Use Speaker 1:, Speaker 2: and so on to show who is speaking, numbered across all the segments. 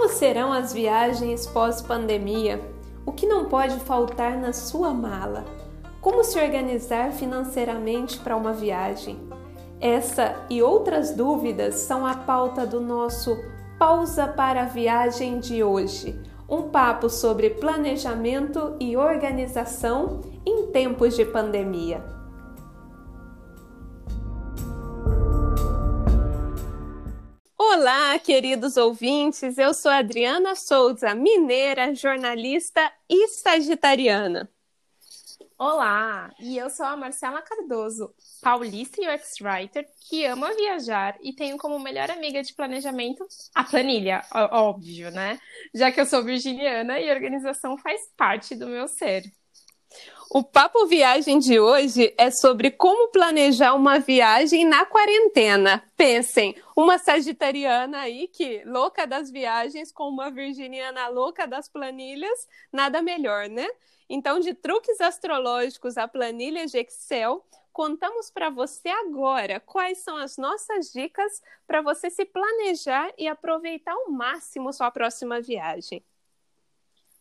Speaker 1: Como serão as viagens pós-pandemia? O que não pode faltar na sua mala? Como se organizar financeiramente para uma viagem? Essa e outras dúvidas são a pauta do nosso Pausa para a Viagem de hoje. Um papo sobre planejamento e organização em tempos de pandemia. Olá, queridos ouvintes. Eu sou Adriana Souza, mineira, jornalista e sagitariana.
Speaker 2: Olá, e eu sou a Marcela Cardoso, paulista e UX-writer que ama viajar e tenho como melhor amiga de planejamento a planilha, óbvio, né? Já que eu sou virginiana e organização faz parte do meu ser.
Speaker 1: O Papo Viagem de hoje é sobre como planejar uma viagem na quarentena. Pensem, uma sagitariana aí que louca das viagens com uma virginiana louca das planilhas, nada melhor, né? Então, de truques astrológicos a planilhas de Excel, contamos para você agora quais são as nossas dicas para você se planejar e aproveitar ao máximo sua próxima viagem.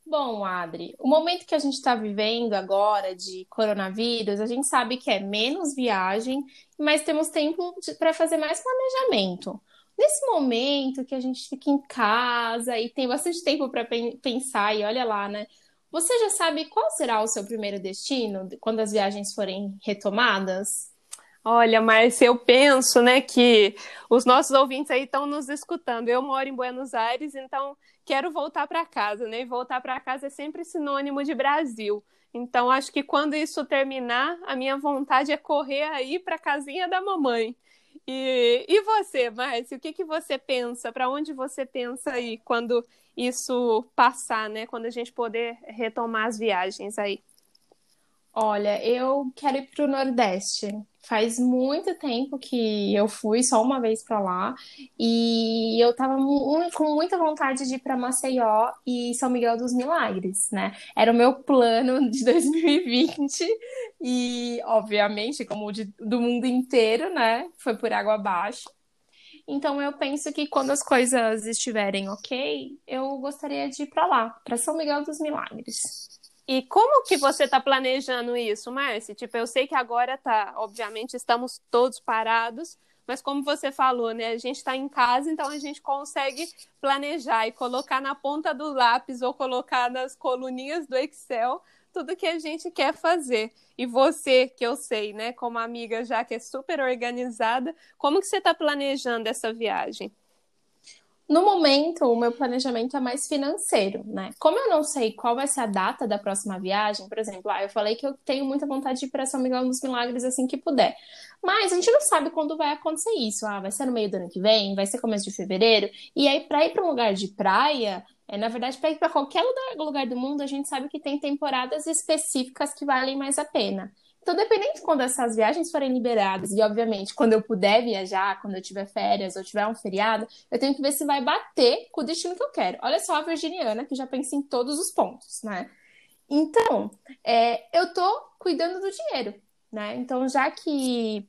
Speaker 2: Bom, Adri, o momento que a gente está vivendo agora de coronavírus, a gente sabe que é menos viagem, mas temos tempo para fazer mais planejamento. Nesse momento que a gente fica em casa e tem bastante tempo para pensar, e olha lá, né? Você já sabe qual será o seu primeiro destino quando as viagens forem retomadas?
Speaker 1: Olha, Márcia, eu penso, né, que os nossos ouvintes aí estão nos escutando. Eu moro em Buenos Aires, então quero voltar para casa, né? E voltar para casa é sempre sinônimo de Brasil. Então, acho que quando isso terminar, a minha vontade é correr aí para a casinha da mamãe. E, e você, Márcia, o que, que você pensa? Para onde você pensa aí quando isso passar, né? Quando a gente poder retomar as viagens aí?
Speaker 2: Olha, eu quero ir para o Nordeste. Faz muito tempo que eu fui só uma vez para lá e eu tava com muita vontade de ir para Maceió e São Miguel dos Milagres, né? Era o meu plano de 2020 e, obviamente, como o do mundo inteiro, né? Foi por água abaixo. Então eu penso que quando as coisas estiverem ok, eu gostaria de ir para lá, para São Miguel dos Milagres.
Speaker 1: E como que você está planejando isso, Márcia? Tipo, eu sei que agora tá, obviamente, estamos todos parados, mas como você falou, né? A gente está em casa, então a gente consegue planejar e colocar na ponta do lápis ou colocar nas coluninhas do Excel tudo que a gente quer fazer. E você, que eu sei, né, como amiga já que é super organizada, como que você está planejando essa viagem?
Speaker 2: No momento, o meu planejamento é mais financeiro, né? Como eu não sei qual vai ser a data da próxima viagem, por exemplo, ah, eu falei que eu tenho muita vontade de ir para São Miguel dos Milagres assim que puder. Mas a gente não sabe quando vai acontecer isso. Ah, vai ser no meio do ano que vem, vai ser começo de fevereiro. E aí, para ir para um lugar de praia, é, na verdade, para ir para qualquer lugar do mundo, a gente sabe que tem temporadas específicas que valem mais a pena. Então, dependendo de quando essas viagens forem liberadas, e obviamente quando eu puder viajar, quando eu tiver férias ou tiver um feriado, eu tenho que ver se vai bater com o destino que eu quero. Olha só a virginiana que já pensa em todos os pontos, né? Então, é, eu tô cuidando do dinheiro, né? Então, já que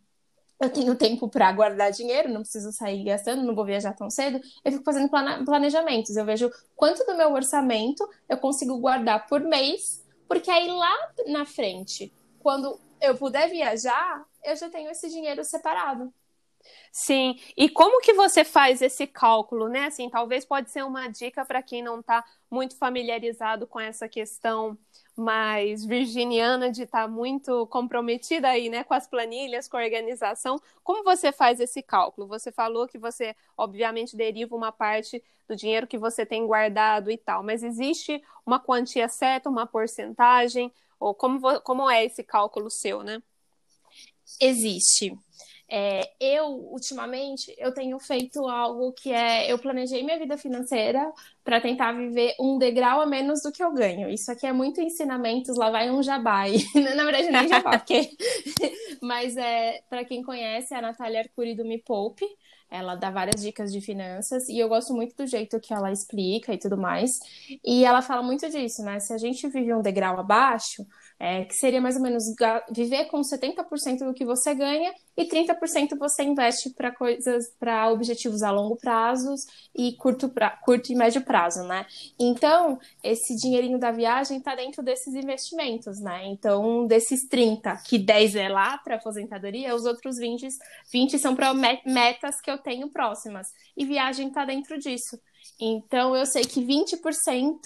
Speaker 2: eu tenho tempo para guardar dinheiro, não preciso sair gastando, não vou viajar tão cedo, eu fico fazendo planejamentos. Eu vejo quanto do meu orçamento eu consigo guardar por mês, porque aí lá na frente quando eu puder viajar, eu já tenho esse dinheiro separado.
Speaker 1: Sim, e como que você faz esse cálculo, né? Assim, talvez pode ser uma dica para quem não está muito familiarizado com essa questão mais virginiana de estar tá muito comprometida aí, né, com as planilhas, com a organização. Como você faz esse cálculo? Você falou que você, obviamente, deriva uma parte do dinheiro que você tem guardado e tal, mas existe uma quantia certa, uma porcentagem? Ou como, como é esse cálculo seu, né?
Speaker 2: Existe. É, eu, ultimamente, eu tenho feito algo que é, eu planejei minha vida financeira para tentar viver um degrau a menos do que eu ganho. Isso aqui é muito ensinamentos, lá vai um jabai. Na verdade, nem jabá, porque... Mas, é, para quem conhece, a Natália Arcuri do Me Poupe, Ela dá várias dicas de finanças e eu gosto muito do jeito que ela explica e tudo mais. E ela fala muito disso, né? Se a gente vive um degrau abaixo, é, que seria mais ou menos viver com 70% do que você ganha e 30% você investe para coisas, para objetivos a longo prazo e curto, pra, curto e médio prazo, né? Então, esse dinheirinho da viagem está dentro desses investimentos, né? Então, desses 30, que 10 é lá para aposentadoria, os outros 20, 20 são para metas que eu tenho próximas. E viagem está dentro disso. Então, eu sei que 20%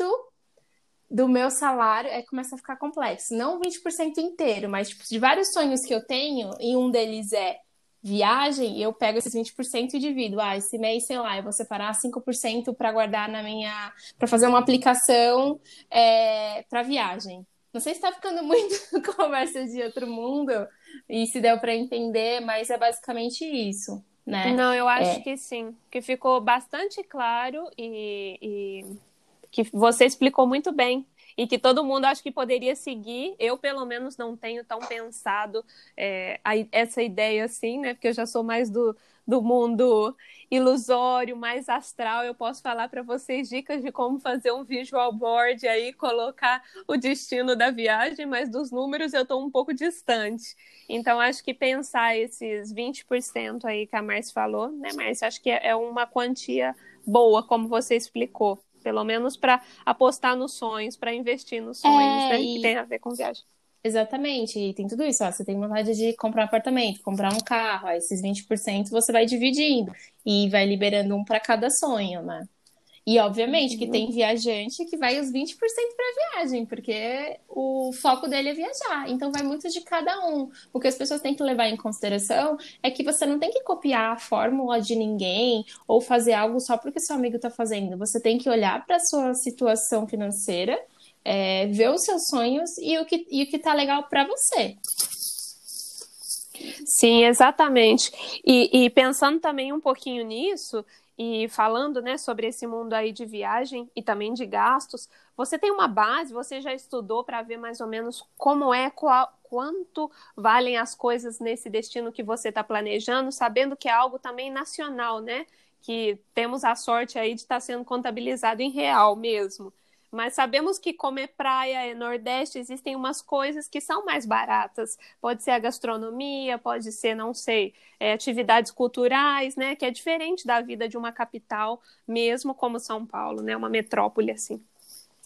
Speaker 2: do meu salário é começa a ficar complexo. Não 20% inteiro, mas tipo, de vários sonhos que eu tenho, e um deles é viagem, eu pego esses 20% e divido. Ah, esse mês, sei lá, eu vou separar 5% para guardar na minha. para fazer uma aplicação é, para viagem. Não sei se está ficando muito conversa de outro mundo e se deu para entender, mas é basicamente isso. Né?
Speaker 1: Não, eu acho é. que sim, que ficou bastante claro e, e que você explicou muito bem e que todo mundo acho que poderia seguir. Eu, pelo menos, não tenho tão pensado é, a, essa ideia assim, né? Porque eu já sou mais do, do mundo ilusório, mais astral. Eu posso falar para vocês dicas de como fazer um visual board aí, colocar o destino da viagem, mas dos números eu estou um pouco distante. Então, acho que pensar esses 20% aí que a Márcia falou, né, Márcia? Acho que é, é uma quantia boa, como você explicou pelo menos para apostar nos sonhos, para investir nos sonhos, é, né? E... Que tem a ver com viagem.
Speaker 2: Exatamente, e tem tudo isso, ó, você tem vontade de comprar um apartamento, comprar um carro, ó, esses 20% você vai dividindo e vai liberando um para cada sonho, né? E obviamente que tem uhum. viajante que vai os 20% para viagem, porque o foco dele é viajar. Então vai muito de cada um. O que as pessoas têm que levar em consideração é que você não tem que copiar a fórmula de ninguém ou fazer algo só porque seu amigo está fazendo. Você tem que olhar para sua situação financeira, é, ver os seus sonhos e o que, e o que tá legal para você.
Speaker 1: Sim, exatamente. E, e, pensando também um pouquinho nisso, e falando, né, sobre esse mundo aí de viagem e também de gastos, você tem uma base, você já estudou para ver mais ou menos como é, qual, quanto valem as coisas nesse destino que você está planejando, sabendo que é algo também nacional, né? Que temos a sorte aí de estar tá sendo contabilizado em real mesmo. Mas sabemos que como é praia, é Nordeste, existem umas coisas que são mais baratas. Pode ser a gastronomia, pode ser, não sei, é, atividades culturais, né? Que é diferente da vida de uma capital, mesmo como São Paulo, né? Uma metrópole assim.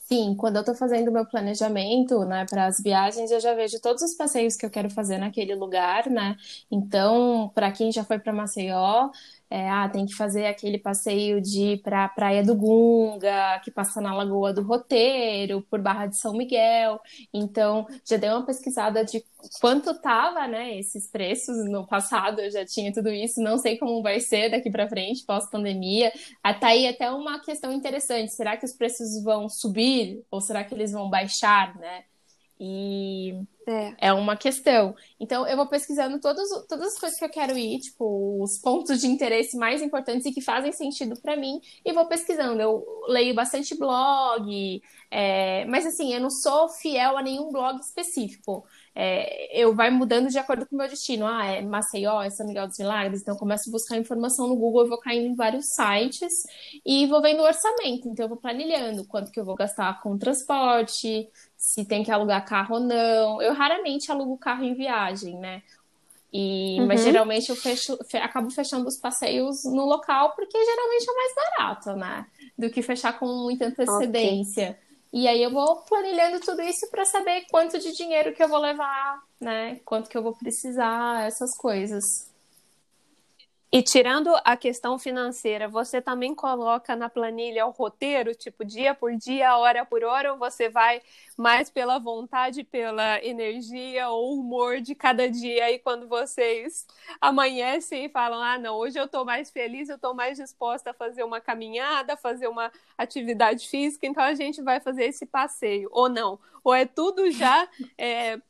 Speaker 2: Sim, quando eu estou fazendo meu planejamento, né, para as viagens, eu já vejo todos os passeios que eu quero fazer naquele lugar, né? Então, para quem já foi para Maceió, é, ah, tem que fazer aquele passeio de para a Praia do Gunga, que passa na Lagoa do Roteiro, por Barra de São Miguel. Então, já dei uma pesquisada de quanto tava, né, esses preços no passado, eu já tinha tudo isso, não sei como vai ser daqui para frente, pós-pandemia. Até aí até uma questão interessante, será que os preços vão subir ou será que eles vão baixar, né? E é. é uma questão. Então, eu vou pesquisando todos, todas as coisas que eu quero ir, tipo, os pontos de interesse mais importantes e que fazem sentido para mim, e vou pesquisando. Eu leio bastante blog, é, mas assim, eu não sou fiel a nenhum blog específico. É, eu vai mudando de acordo com o meu destino. Ah, é Maceió, é São Miguel dos Milagres, então eu começo a buscar informação no Google, eu vou caindo em vários sites e vou vendo o orçamento. Então eu vou planilhando quanto que eu vou gastar com transporte, se tem que alugar carro ou não. Eu raramente alugo carro em viagem, né? E, uhum. Mas geralmente eu fecho, fe, acabo fechando os passeios no local, porque geralmente é mais barato, né? Do que fechar com muita antecedência. Okay. E aí eu vou planilhando tudo isso para saber quanto de dinheiro que eu vou levar, né? Quanto que eu vou precisar, essas coisas.
Speaker 1: E tirando a questão financeira, você também coloca na planilha o roteiro, tipo dia por dia, hora por hora, ou você vai mais pela vontade, pela energia ou humor de cada dia? E quando vocês amanhecem e falam: ah, não, hoje eu estou mais feliz, eu estou mais disposta a fazer uma caminhada, fazer uma atividade física, então a gente vai fazer esse passeio. Ou não? Ou é tudo já é,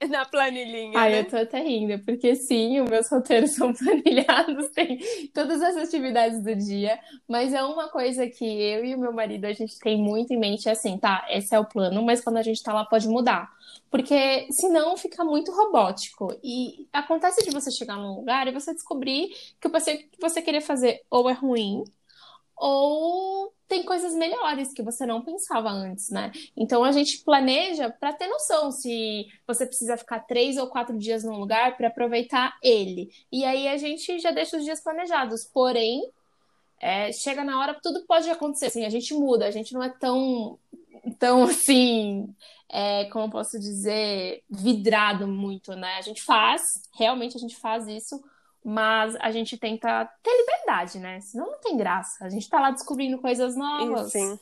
Speaker 1: na planilhinha.
Speaker 2: Ai,
Speaker 1: né?
Speaker 2: eu tô até rindo, porque sim, os meus roteiros são planilhados, tem todas as atividades do dia, mas é uma coisa que eu e o meu marido a gente tem muito em mente, é assim, tá, esse é o plano, mas quando a gente tá lá pode mudar. Porque senão fica muito robótico. E acontece de você chegar num lugar e você descobrir que o passeio que você queria fazer ou é ruim, ou tem coisas melhores que você não pensava antes, né? Então a gente planeja para ter noção se você precisa ficar três ou quatro dias num lugar para aproveitar ele. E aí a gente já deixa os dias planejados. Porém, é, chega na hora, tudo pode acontecer. Assim, a gente muda, a gente não é tão, tão assim, é, como posso dizer, vidrado muito, né? A gente faz, realmente a gente faz isso mas a gente tenta ter liberdade, né? Senão não tem graça. A gente tá lá descobrindo coisas novas.
Speaker 1: Sim.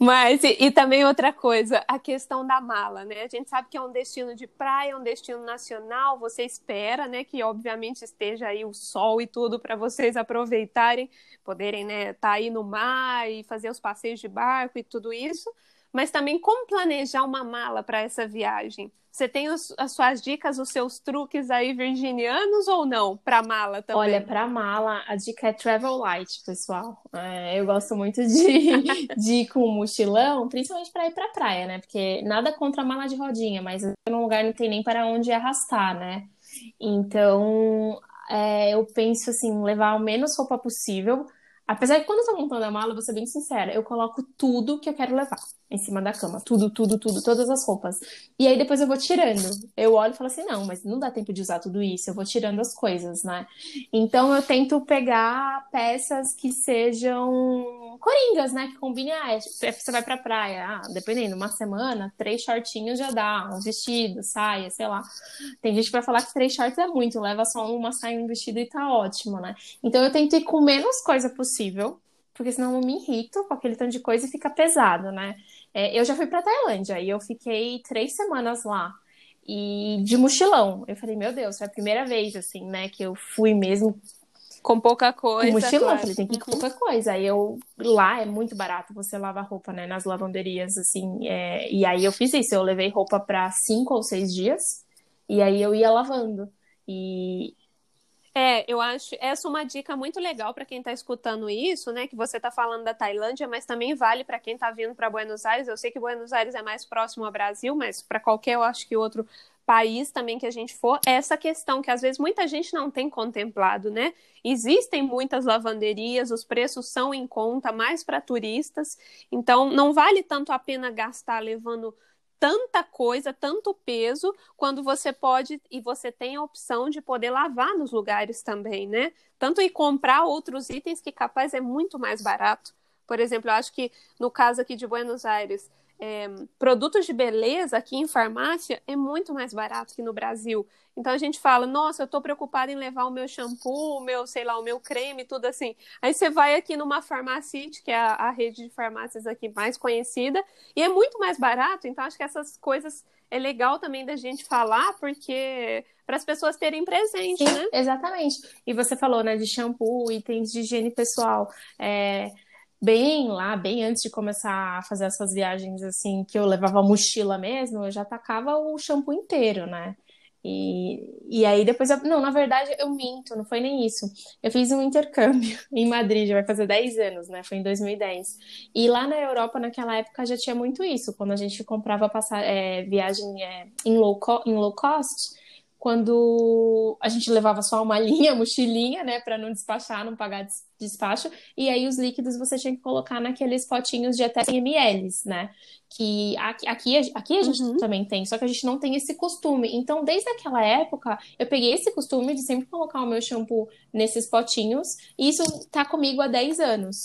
Speaker 1: Mas, e, e, também outra coisa, a questão da mala, né? A gente sabe que é um destino de praia, um destino nacional, você espera, né, que obviamente esteja aí o sol e tudo para vocês aproveitarem, poderem, né, tá aí no mar e fazer os passeios de barco e tudo isso, mas também como planejar uma mala para essa viagem. Você tem os, as suas dicas, os seus truques aí virginianos ou não para mala também?
Speaker 2: Olha, para mala a dica é travel light, pessoal. É, eu gosto muito de, de ir com mochilão, principalmente para ir para praia, né? Porque nada contra a mala de rodinha, mas num lugar não tem nem para onde arrastar, né? Então, é, eu penso assim, levar o menos roupa possível Apesar de quando eu tô montando a mala, vou ser bem sincera, eu coloco tudo que eu quero levar em cima da cama. Tudo, tudo, tudo, todas as roupas. E aí depois eu vou tirando. Eu olho e falo assim, não, mas não dá tempo de usar tudo isso, eu vou tirando as coisas, né? Então eu tento pegar peças que sejam coringas, né? Que combinem, ah, é, você vai pra praia, ah, dependendo, uma semana, três shortinhos já dá, um vestido, saia, sei lá. Tem gente que vai falar que três shorts é muito, leva só uma saia e um vestido e tá ótimo, né? Então eu tento ir com menos coisa possível, porque senão eu me irrito com aquele tanto de coisa e fica pesado, né? É, eu já fui pra Tailândia e eu fiquei três semanas lá. E de mochilão. Eu falei, meu Deus, foi a primeira vez, assim, né, que eu fui mesmo
Speaker 1: com pouca coisa.
Speaker 2: Com mochilão, claro. falei, tem que ir com pouca coisa. Aí eu, lá é muito barato você lavar roupa, né, nas lavanderias, assim. É... E aí eu fiz isso, eu levei roupa para cinco ou seis dias, e aí eu ia lavando. E,
Speaker 1: é, eu acho essa é uma dica muito legal para quem está escutando isso, né? Que você está falando da Tailândia, mas também vale para quem está vindo para Buenos Aires. Eu sei que Buenos Aires é mais próximo ao Brasil, mas para qualquer, eu acho que outro país também que a gente for, essa questão que às vezes muita gente não tem contemplado, né? Existem muitas lavanderias, os preços são em conta, mais para turistas, então não vale tanto a pena gastar levando tanta coisa, tanto peso, quando você pode e você tem a opção de poder lavar nos lugares também, né? Tanto e comprar outros itens que capaz é muito mais barato. Por exemplo, eu acho que no caso aqui de Buenos Aires, é, produtos de beleza aqui em farmácia é muito mais barato que no Brasil. Então a gente fala, nossa, eu tô preocupada em levar o meu shampoo, o meu, sei lá, o meu creme, tudo assim. Aí você vai aqui numa Farmacite, que é a, a rede de farmácias aqui mais conhecida, e é muito mais barato. Então acho que essas coisas é legal também da gente falar, porque para as pessoas terem presente, Sim, né?
Speaker 2: Exatamente. E você falou, né, de shampoo, itens de higiene pessoal. É, bem lá, bem antes de começar a fazer essas viagens assim, que eu levava mochila mesmo, eu já tacava o shampoo inteiro, né? E, e aí depois eu, não, na verdade eu minto, não foi nem isso. Eu fiz um intercâmbio em Madrid, já vai fazer 10 anos, né? Foi em 2010. E lá na Europa, naquela época, já tinha muito isso. Quando a gente comprava passar, é, viagem é, em, low em low cost, quando a gente levava só uma linha, mochilinha, né, para não despachar, não pagar despacho, e aí os líquidos você tinha que colocar naqueles potinhos de até 100 ml, né? Que aqui, aqui, aqui a gente uhum. também tem, só que a gente não tem esse costume. Então, desde aquela época, eu peguei esse costume de sempre colocar o meu shampoo nesses potinhos, e isso tá comigo há 10 anos.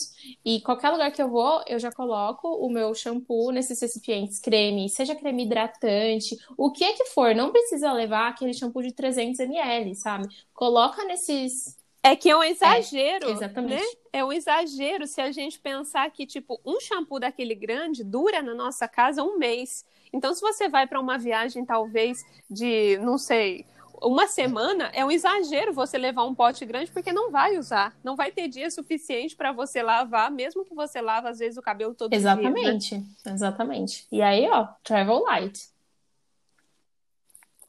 Speaker 2: E qualquer lugar que eu vou, eu já coloco o meu shampoo nesses recipientes, creme, seja creme hidratante, o que é que for, não precisa levar aquele shampoo de 300 ml, sabe? Coloca nesses
Speaker 1: é que é um exagero, é, exatamente. né? É um exagero se a gente pensar que, tipo, um shampoo daquele grande dura na nossa casa um mês. Então, se você vai para uma viagem, talvez, de, não sei, uma semana, é um exagero você levar um pote grande, porque não vai usar. Não vai ter dia suficiente para você lavar, mesmo que você lave, às vezes, o cabelo todo
Speaker 2: Exatamente,
Speaker 1: dia,
Speaker 2: né? exatamente. E aí, ó, travel light.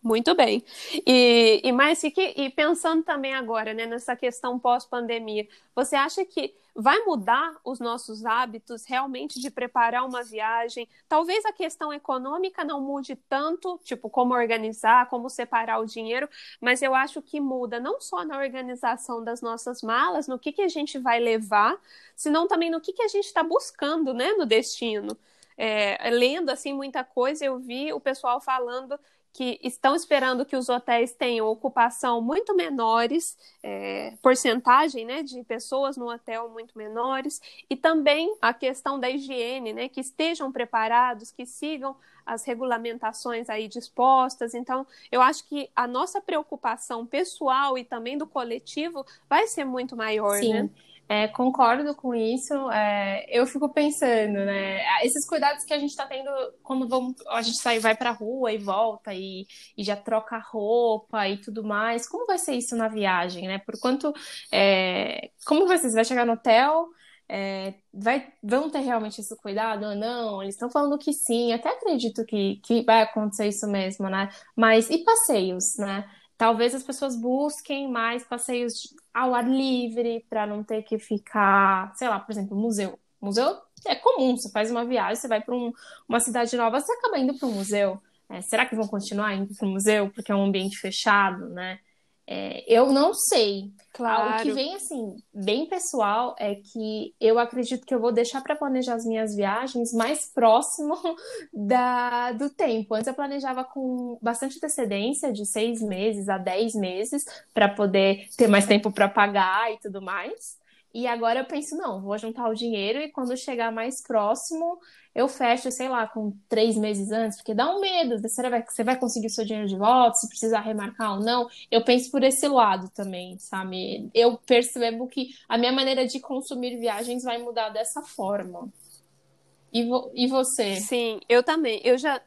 Speaker 1: Muito bem. E, e mais que, e pensando também agora, né, nessa questão pós-pandemia, você acha que vai mudar os nossos hábitos realmente de preparar uma viagem? Talvez a questão econômica não mude tanto, tipo, como organizar, como separar o dinheiro, mas eu acho que muda não só na organização das nossas malas, no que, que a gente vai levar, senão também no que, que a gente está buscando, né, no destino. É, lendo assim muita coisa, eu vi o pessoal falando que estão esperando que os hotéis tenham ocupação muito menores, é, porcentagem né, de pessoas no hotel muito menores, e também a questão da higiene, né, que estejam preparados, que sigam as regulamentações aí dispostas. Então, eu acho que a nossa preocupação pessoal e também do coletivo vai ser muito maior,
Speaker 2: Sim.
Speaker 1: né?
Speaker 2: É, concordo com isso. É, eu fico pensando, né? Esses cuidados que a gente está tendo quando vamos, a gente sai, vai para a rua e volta e, e, já troca roupa e tudo mais. Como vai ser isso na viagem, né? Por quanto, é, como vai ser? Vai chegar no hotel? É, vai, vão ter realmente esse cuidado ou não? Eles estão falando que sim, até acredito que, que vai acontecer isso mesmo, né? Mas e passeios, né? Talvez as pessoas busquem mais passeios ao ar livre para não ter que ficar, sei lá, por exemplo, museu. Museu é comum, você faz uma viagem, você vai para um, uma cidade nova, você acaba indo para um museu. É, será que vão continuar indo para o museu porque é um ambiente fechado, né? É, eu não sei.
Speaker 1: Claro.
Speaker 2: O que vem, assim, bem pessoal é que eu acredito que eu vou deixar para planejar as minhas viagens mais próximo da, do tempo. Antes eu planejava com bastante antecedência, de seis meses a dez meses, para poder ter mais tempo para pagar e tudo mais. E agora eu penso, não, vou juntar o dinheiro e quando chegar mais próximo, eu fecho, sei lá, com três meses antes, porque dá um medo, você vai, você vai conseguir o seu dinheiro de volta, se precisar remarcar ou não. Eu penso por esse lado também, sabe? Eu percebo que a minha maneira de consumir viagens vai mudar dessa forma. E, vo e você?
Speaker 1: Sim, eu também. Eu já,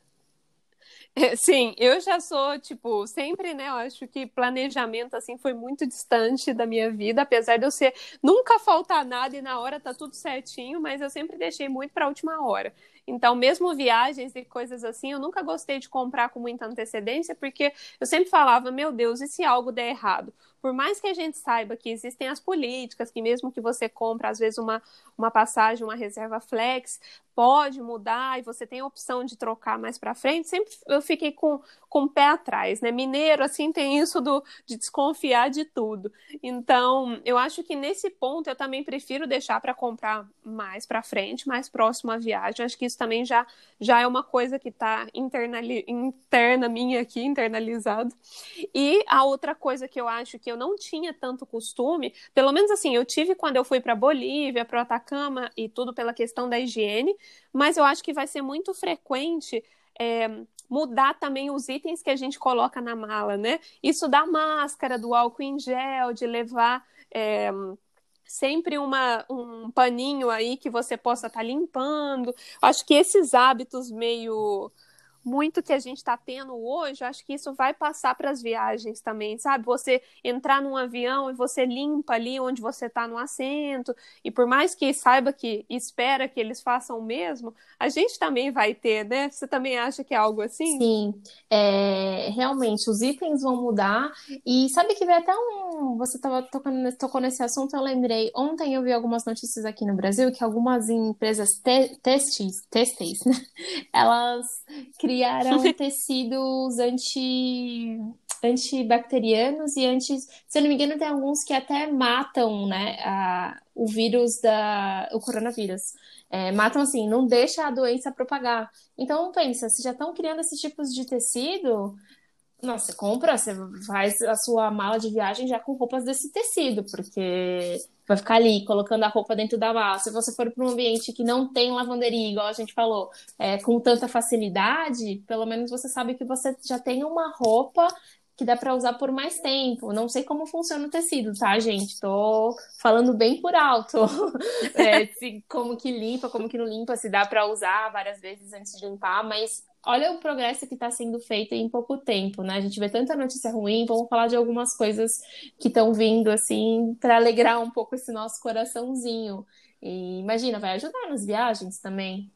Speaker 1: Sim, eu já sou, tipo, sempre, né? Eu acho que planejamento, assim, foi muito distante da minha vida, apesar de eu ser nunca faltar nada e na hora tá tudo certinho, mas eu sempre deixei muito para a última hora. Então, mesmo viagens e coisas assim, eu nunca gostei de comprar com muita antecedência, porque eu sempre falava, meu Deus, e se algo der errado? Por mais que a gente saiba que existem as políticas, que mesmo que você compra, às vezes, uma, uma passagem, uma reserva flex, pode mudar e você tem a opção de trocar mais para frente, sempre eu fiquei com, com o pé atrás, né? Mineiro, assim, tem isso do, de desconfiar de tudo. Então, eu acho que nesse ponto eu também prefiro deixar para comprar mais para frente, mais próximo à viagem. Acho que isso também já, já é uma coisa que está interna minha aqui, internalizado. E a outra coisa que eu acho que eu não tinha tanto costume, pelo menos assim, eu tive quando eu fui para Bolívia, para o Atacama e tudo pela questão da higiene, mas eu acho que vai ser muito frequente é, mudar também os itens que a gente coloca na mala, né? Isso da máscara, do álcool em gel, de levar. É, sempre uma, um paninho aí que você possa estar tá limpando. Acho que esses hábitos meio muito que a gente está tendo hoje, acho que isso vai passar para as viagens também, sabe? Você entrar num avião e você limpa ali onde você está no assento, e por mais que saiba que espera que eles façam o mesmo, a gente também vai ter, né? Você também acha que é algo assim?
Speaker 2: Sim, é, realmente, os itens vão mudar, e sabe que veio até um. Você estava tocando, tocou nesse assunto, eu lembrei. Ontem eu vi algumas notícias aqui no Brasil que algumas empresas te, testes, testes, né? Elas criaram criaram tecidos anti antibacterianos e antes, se eu não me engano, tem alguns que até matam, né, a, o vírus da, o coronavírus. É, matam assim, não deixa a doença propagar. Então pensa, se já estão criando esses tipos de tecido, nossa, você compra, você faz a sua mala de viagem já com roupas desse tecido, porque vai ficar ali colocando a roupa dentro da mala. Se você for para um ambiente que não tem lavanderia, igual a gente falou, é, com tanta facilidade, pelo menos você sabe que você já tem uma roupa que dá para usar por mais tempo. Não sei como funciona o tecido, tá, gente? Tô falando bem por alto. é, se, como que limpa, como que não limpa, se dá para usar várias vezes antes de limpar, mas olha o progresso que está sendo feito em pouco tempo, né? A gente vê tanta notícia ruim, vamos falar de algumas coisas que estão vindo, assim, para alegrar um pouco esse nosso coraçãozinho. E imagina, vai ajudar nas viagens também.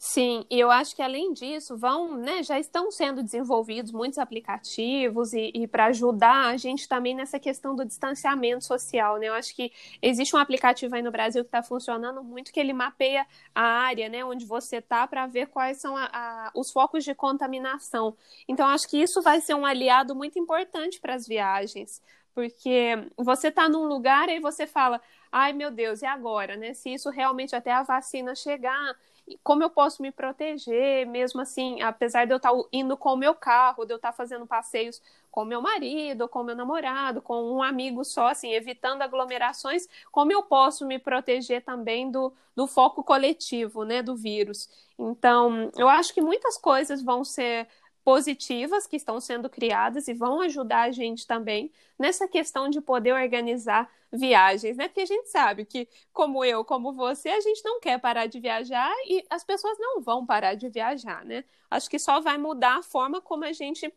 Speaker 1: Sim, e eu acho que além disso, vão, né, já estão sendo desenvolvidos muitos aplicativos e, e para ajudar a gente também nessa questão do distanciamento social, né? Eu acho que existe um aplicativo aí no Brasil que está funcionando muito, que ele mapeia a área, né, onde você está para ver quais são a, a, os focos de contaminação. Então, acho que isso vai ser um aliado muito importante para as viagens, porque você está num lugar e você fala, ai meu Deus, e agora, né? Se isso realmente até a vacina chegar como eu posso me proteger, mesmo assim, apesar de eu estar indo com o meu carro, de eu estar fazendo passeios com meu marido, com meu namorado, com um amigo só, assim, evitando aglomerações, como eu posso me proteger também do, do foco coletivo, né, do vírus. Então, eu acho que muitas coisas vão ser positivas que estão sendo criadas e vão ajudar a gente também nessa questão de poder organizar viagens, né? Porque a gente sabe que, como eu, como você, a gente não quer parar de viajar e as pessoas não vão parar de viajar, né? Acho que só vai mudar a forma como a gente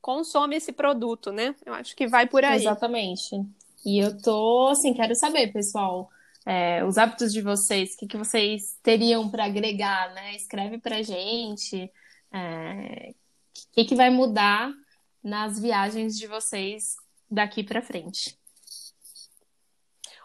Speaker 1: consome esse produto, né? Eu acho que vai por aí.
Speaker 2: Exatamente. E eu tô, assim, quero saber, pessoal, é, os hábitos de vocês, o que, que vocês teriam para agregar, né? Escreve pra gente. É, o que, que vai mudar nas viagens de vocês daqui para frente.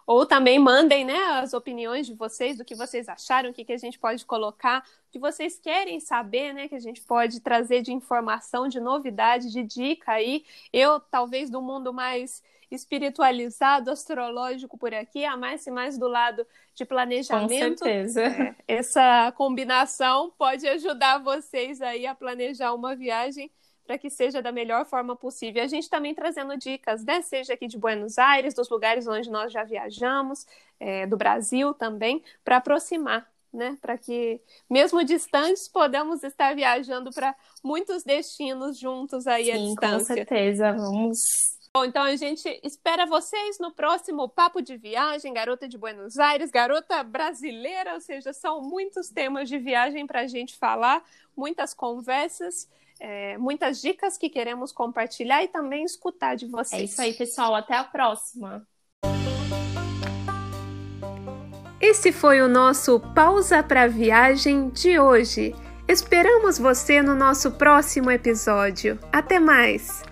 Speaker 1: Ou também mandem né, as opiniões de vocês, do que vocês acharam, o que, que a gente pode colocar, o que vocês querem saber, né? Que a gente pode trazer de informação, de novidade, de dica aí. Eu, talvez, do mundo mais espiritualizado, astrológico por aqui, a mais e mais do lado de planejamento.
Speaker 2: Com certeza. É,
Speaker 1: essa combinação pode ajudar vocês aí a planejar uma viagem para que seja da melhor forma possível. A gente também trazendo dicas, né? Seja aqui de Buenos Aires, dos lugares onde nós já viajamos, é, do Brasil também, para aproximar, né? Para que, mesmo distantes, podamos estar viajando para muitos destinos juntos aí
Speaker 2: Sim,
Speaker 1: à distância.
Speaker 2: Com certeza, vamos
Speaker 1: Bom, então a gente espera vocês no próximo Papo de Viagem, Garota de Buenos Aires, Garota Brasileira, ou seja, são muitos temas de viagem para a gente falar, muitas conversas, é, muitas dicas que queremos compartilhar e também escutar de vocês.
Speaker 2: É isso aí, pessoal. Até a próxima.
Speaker 1: Esse foi o nosso Pausa para Viagem de hoje. Esperamos você no nosso próximo episódio. Até mais!